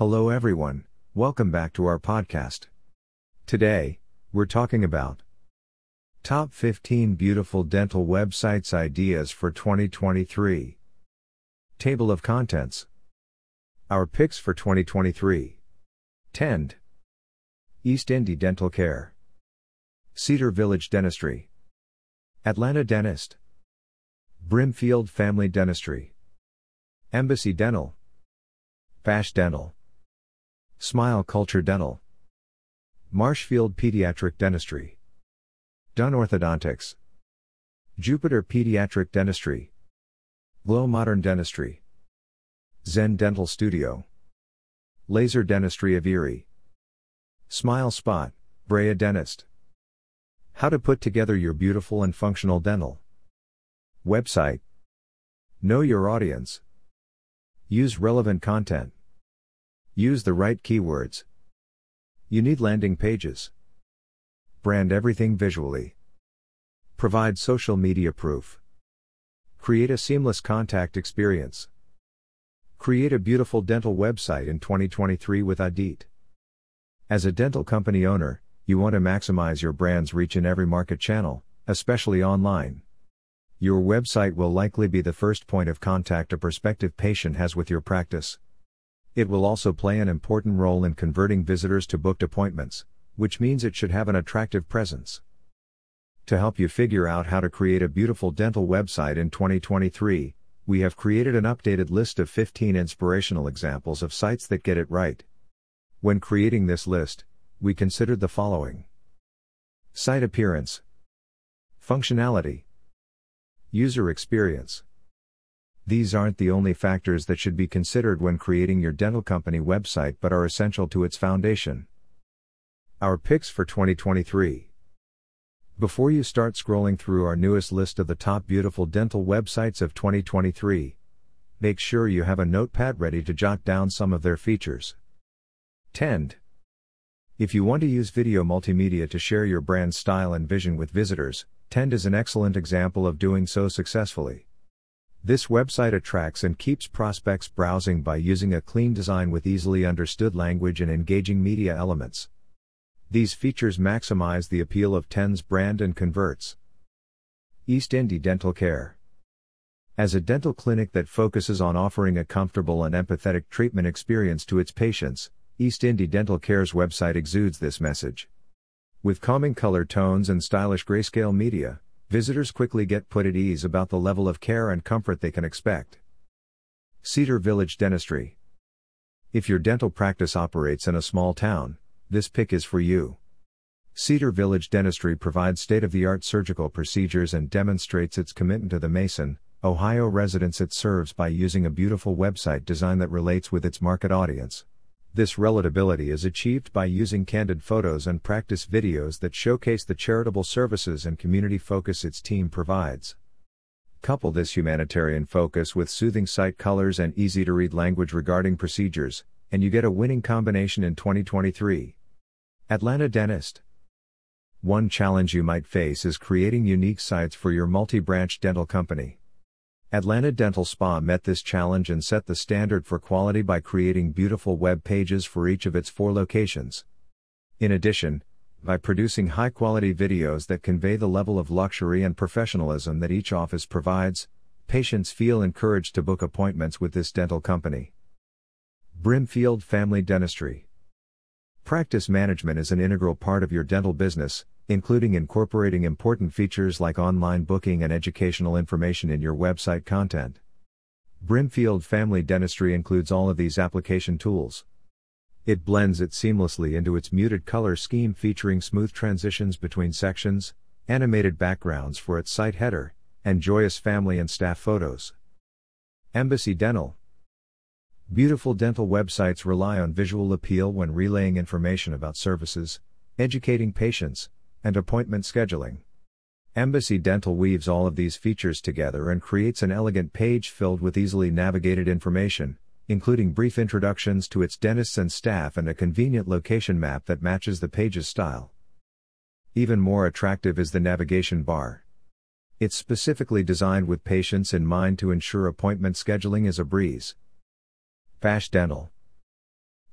Hello, everyone. Welcome back to our podcast. Today, we're talking about Top 15 Beautiful Dental Websites Ideas for 2023. Table of Contents. Our picks for 2023. Tend. East Indy Dental Care. Cedar Village Dentistry. Atlanta Dentist. Brimfield Family Dentistry. Embassy Dental. Fash Dental. Smile Culture Dental. Marshfield Pediatric Dentistry. Dunn Orthodontics. Jupiter Pediatric Dentistry. Glow Modern Dentistry. Zen Dental Studio. Laser Dentistry of Erie. Smile Spot, Brea Dentist. How to put together your beautiful and functional dental website. Know your audience. Use relevant content. Use the right keywords. You need landing pages. Brand everything visually. Provide social media proof. Create a seamless contact experience. Create a beautiful dental website in 2023 with Adit. As a dental company owner, you want to maximize your brand's reach in every market channel, especially online. Your website will likely be the first point of contact a prospective patient has with your practice. It will also play an important role in converting visitors to booked appointments, which means it should have an attractive presence. To help you figure out how to create a beautiful dental website in 2023, we have created an updated list of 15 inspirational examples of sites that get it right. When creating this list, we considered the following Site appearance, Functionality, User experience. These aren't the only factors that should be considered when creating your dental company website but are essential to its foundation. Our picks for 2023. Before you start scrolling through our newest list of the top beautiful dental websites of 2023, make sure you have a notepad ready to jot down some of their features. Tend. If you want to use video multimedia to share your brand style and vision with visitors, Tend is an excellent example of doing so successfully. This website attracts and keeps prospects browsing by using a clean design with easily understood language and engaging media elements. These features maximize the appeal of Tend's brand and converts. East Indy Dental Care as a dental clinic that focuses on offering a comfortable and empathetic treatment experience to its patients, East Indy Dental Care's website exudes this message. With calming color tones and stylish grayscale media, visitors quickly get put at ease about the level of care and comfort they can expect. Cedar Village Dentistry. If your dental practice operates in a small town, this pick is for you. Cedar Village Dentistry provides state of the art surgical procedures and demonstrates its commitment to the Mason, Ohio residents it serves by using a beautiful website design that relates with its market audience. This relatability is achieved by using candid photos and practice videos that showcase the charitable services and community focus its team provides. Couple this humanitarian focus with soothing site colors and easy to read language regarding procedures, and you get a winning combination in 2023. Atlanta Dentist. One challenge you might face is creating unique sites for your multi branch dental company. Atlanta Dental Spa met this challenge and set the standard for quality by creating beautiful web pages for each of its four locations. In addition, by producing high quality videos that convey the level of luxury and professionalism that each office provides, patients feel encouraged to book appointments with this dental company. Brimfield Family Dentistry Practice management is an integral part of your dental business, including incorporating important features like online booking and educational information in your website content. Brimfield Family Dentistry includes all of these application tools. It blends it seamlessly into its muted color scheme featuring smooth transitions between sections, animated backgrounds for its site header, and joyous family and staff photos. Embassy Dental Beautiful dental websites rely on visual appeal when relaying information about services, educating patients, and appointment scheduling. Embassy Dental weaves all of these features together and creates an elegant page filled with easily navigated information, including brief introductions to its dentists and staff and a convenient location map that matches the page's style. Even more attractive is the navigation bar. It's specifically designed with patients in mind to ensure appointment scheduling is a breeze. Fash Dental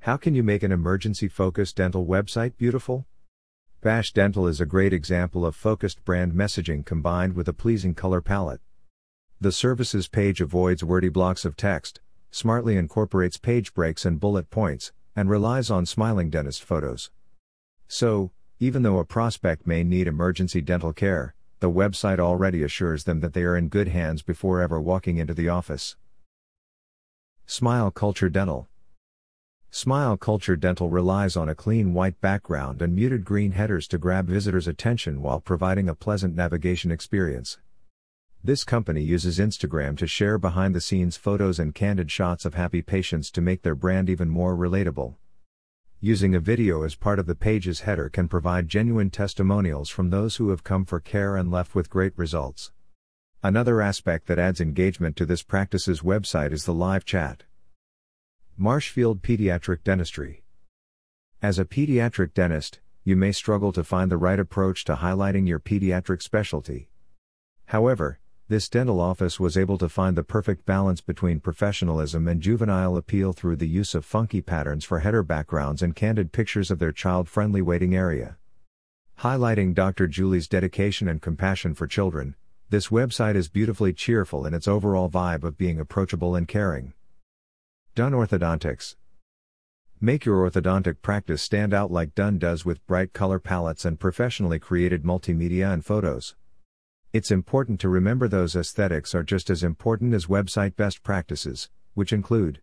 How can you make an emergency focused dental website beautiful? Bash Dental is a great example of focused brand messaging combined with a pleasing color palette. The services page avoids wordy blocks of text, smartly incorporates page breaks and bullet points, and relies on smiling dentist photos. So, even though a prospect may need emergency dental care, the website already assures them that they are in good hands before ever walking into the office. Smile Culture Dental Smile Culture Dental relies on a clean white background and muted green headers to grab visitors' attention while providing a pleasant navigation experience. This company uses Instagram to share behind the scenes photos and candid shots of happy patients to make their brand even more relatable. Using a video as part of the page's header can provide genuine testimonials from those who have come for care and left with great results. Another aspect that adds engagement to this practice's website is the live chat. Marshfield Pediatric Dentistry. As a pediatric dentist, you may struggle to find the right approach to highlighting your pediatric specialty. However, this dental office was able to find the perfect balance between professionalism and juvenile appeal through the use of funky patterns for header backgrounds and candid pictures of their child friendly waiting area. Highlighting Dr. Julie's dedication and compassion for children, this website is beautifully cheerful in its overall vibe of being approachable and caring. Dunn Orthodontics. Make your orthodontic practice stand out like Dunn does with bright color palettes and professionally created multimedia and photos. It's important to remember those aesthetics are just as important as website best practices, which include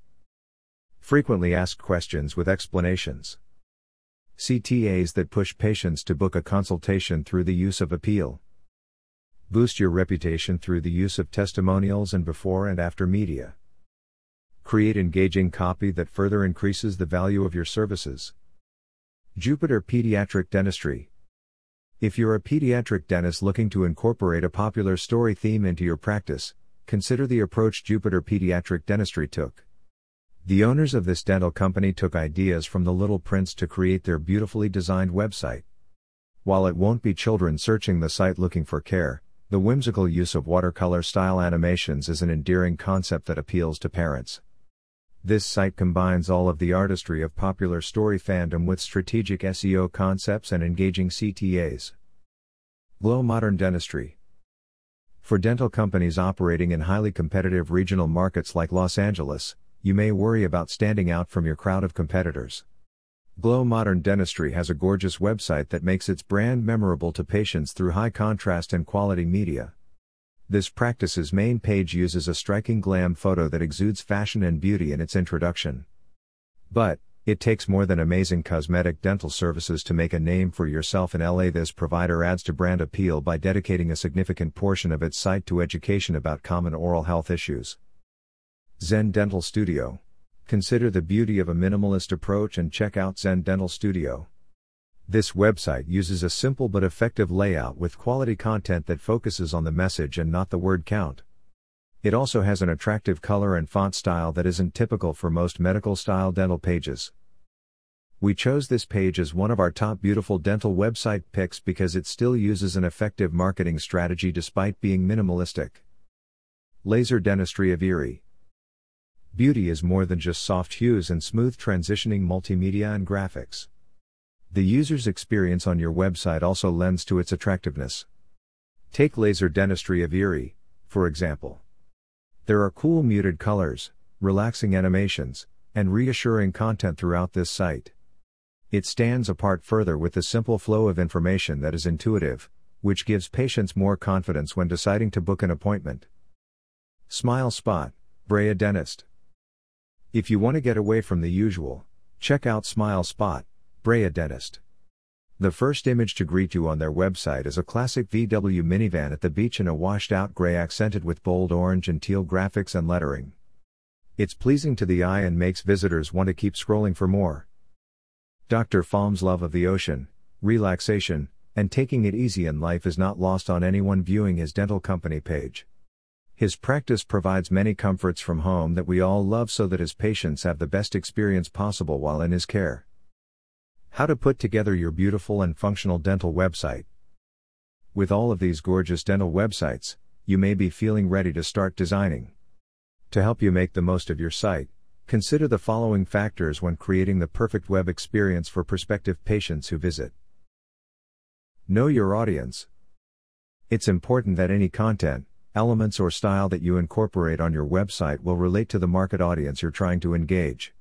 frequently asked questions with explanations, CTAs that push patients to book a consultation through the use of appeal, boost your reputation through the use of testimonials and before and after media, create engaging copy that further increases the value of your services. Jupiter Pediatric Dentistry if you're a pediatric dentist looking to incorporate a popular story theme into your practice, consider the approach Jupiter Pediatric Dentistry took. The owners of this dental company took ideas from The Little Prince to create their beautifully designed website. While it won't be children searching the site looking for care, the whimsical use of watercolor style animations is an endearing concept that appeals to parents. This site combines all of the artistry of popular story fandom with strategic SEO concepts and engaging CTAs. Glow Modern Dentistry For dental companies operating in highly competitive regional markets like Los Angeles, you may worry about standing out from your crowd of competitors. Glow Modern Dentistry has a gorgeous website that makes its brand memorable to patients through high contrast and quality media. This practice's main page uses a striking glam photo that exudes fashion and beauty in its introduction. But, it takes more than amazing cosmetic dental services to make a name for yourself in LA. This provider adds to brand appeal by dedicating a significant portion of its site to education about common oral health issues. Zen Dental Studio. Consider the beauty of a minimalist approach and check out Zen Dental Studio. This website uses a simple but effective layout with quality content that focuses on the message and not the word count. It also has an attractive color and font style that isn't typical for most medical style dental pages. We chose this page as one of our top beautiful dental website picks because it still uses an effective marketing strategy despite being minimalistic. Laser Dentistry of Erie. Beauty is more than just soft hues and smooth transitioning multimedia and graphics. The user's experience on your website also lends to its attractiveness. Take Laser Dentistry of Erie, for example. There are cool muted colors, relaxing animations, and reassuring content throughout this site. It stands apart further with the simple flow of information that is intuitive, which gives patients more confidence when deciding to book an appointment. Smile Spot, Brea Dentist. If you want to get away from the usual, check out Smile Spot, Brea Dentist. The first image to greet you on their website is a classic VW minivan at the beach in a washed out gray accented with bold orange and teal graphics and lettering. It's pleasing to the eye and makes visitors want to keep scrolling for more. Dr. Falm's love of the ocean, relaxation, and taking it easy in life is not lost on anyone viewing his dental company page. His practice provides many comforts from home that we all love so that his patients have the best experience possible while in his care. How to put together your beautiful and functional dental website. With all of these gorgeous dental websites, you may be feeling ready to start designing. To help you make the most of your site, Consider the following factors when creating the perfect web experience for prospective patients who visit. Know your audience. It's important that any content, elements, or style that you incorporate on your website will relate to the market audience you're trying to engage.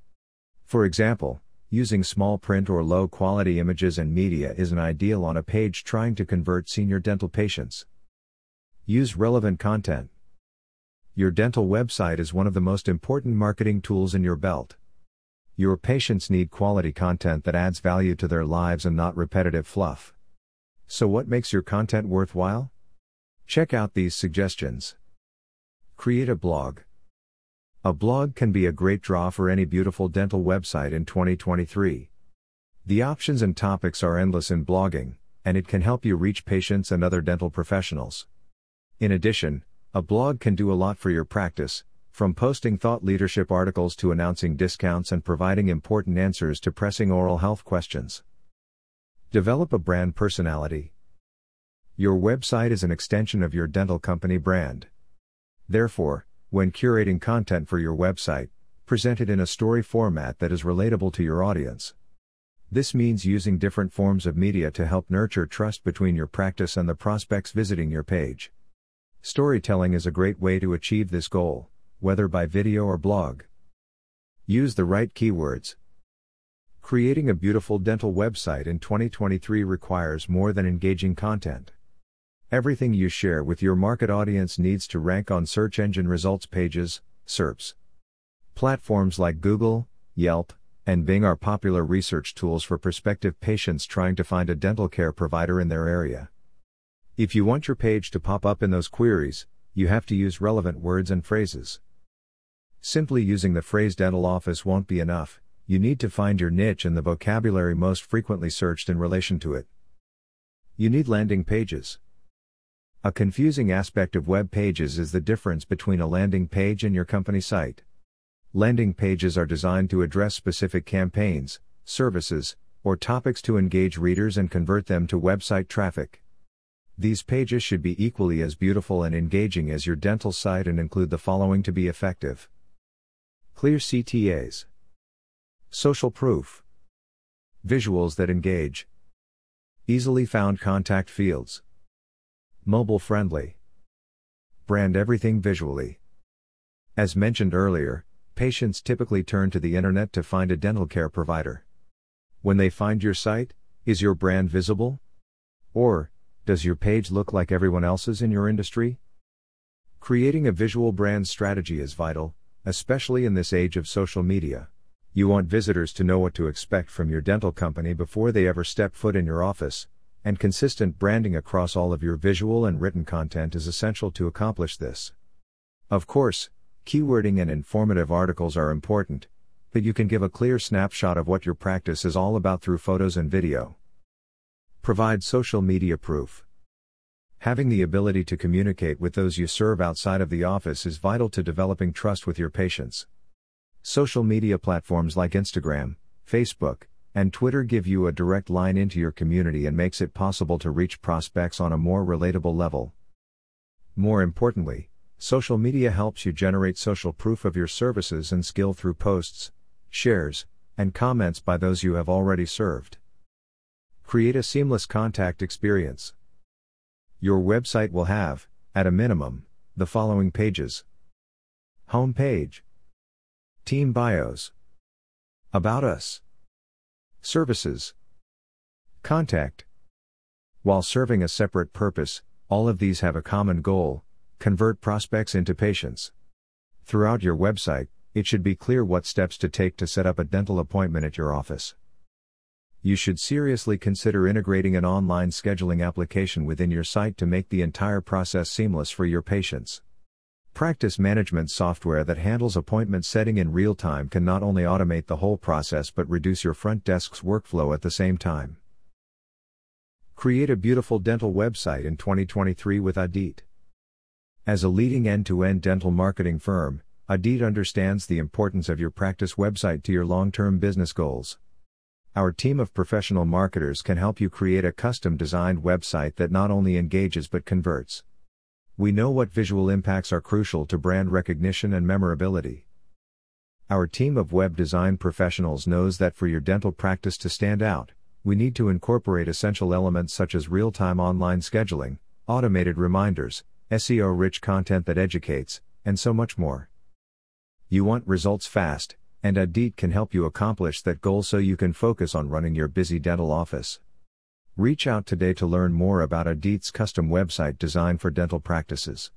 For example, using small print or low quality images and media isn't ideal on a page trying to convert senior dental patients. Use relevant content. Your dental website is one of the most important marketing tools in your belt. Your patients need quality content that adds value to their lives and not repetitive fluff. So, what makes your content worthwhile? Check out these suggestions. Create a blog. A blog can be a great draw for any beautiful dental website in 2023. The options and topics are endless in blogging, and it can help you reach patients and other dental professionals. In addition, a blog can do a lot for your practice, from posting thought leadership articles to announcing discounts and providing important answers to pressing oral health questions. Develop a brand personality. Your website is an extension of your dental company brand. Therefore, when curating content for your website, present it in a story format that is relatable to your audience. This means using different forms of media to help nurture trust between your practice and the prospects visiting your page. Storytelling is a great way to achieve this goal, whether by video or blog. Use the right keywords. Creating a beautiful dental website in 2023 requires more than engaging content. Everything you share with your market audience needs to rank on search engine results pages, SERPs. Platforms like Google, Yelp, and Bing are popular research tools for prospective patients trying to find a dental care provider in their area. If you want your page to pop up in those queries, you have to use relevant words and phrases. Simply using the phrase dental office won't be enough, you need to find your niche and the vocabulary most frequently searched in relation to it. You need landing pages. A confusing aspect of web pages is the difference between a landing page and your company site. Landing pages are designed to address specific campaigns, services, or topics to engage readers and convert them to website traffic. These pages should be equally as beautiful and engaging as your dental site and include the following to be effective. Clear CTAs, Social proof, Visuals that engage, Easily found contact fields, Mobile friendly, Brand everything visually. As mentioned earlier, patients typically turn to the internet to find a dental care provider. When they find your site, is your brand visible? Or, does your page look like everyone else's in your industry? Creating a visual brand strategy is vital, especially in this age of social media. You want visitors to know what to expect from your dental company before they ever step foot in your office, and consistent branding across all of your visual and written content is essential to accomplish this. Of course, keywording and informative articles are important, but you can give a clear snapshot of what your practice is all about through photos and video. Provide social media proof. Having the ability to communicate with those you serve outside of the office is vital to developing trust with your patients. Social media platforms like Instagram, Facebook, and Twitter give you a direct line into your community and makes it possible to reach prospects on a more relatable level. More importantly, social media helps you generate social proof of your services and skill through posts, shares, and comments by those you have already served. Create a seamless contact experience. Your website will have, at a minimum, the following pages Home page, Team bios, About us, Services, Contact. While serving a separate purpose, all of these have a common goal convert prospects into patients. Throughout your website, it should be clear what steps to take to set up a dental appointment at your office you should seriously consider integrating an online scheduling application within your site to make the entire process seamless for your patients. Practice management software that handles appointment setting in real time can not only automate the whole process but reduce your front desk's workflow at the same time. Create a beautiful dental website in 2023 with Adit. As a leading end to end dental marketing firm, Adit understands the importance of your practice website to your long term business goals. Our team of professional marketers can help you create a custom designed website that not only engages but converts. We know what visual impacts are crucial to brand recognition and memorability. Our team of web design professionals knows that for your dental practice to stand out, we need to incorporate essential elements such as real time online scheduling, automated reminders, SEO rich content that educates, and so much more. You want results fast, and Adit can help you accomplish that goal so you can focus on running your busy dental office. Reach out today to learn more about Adit's custom website design for dental practices.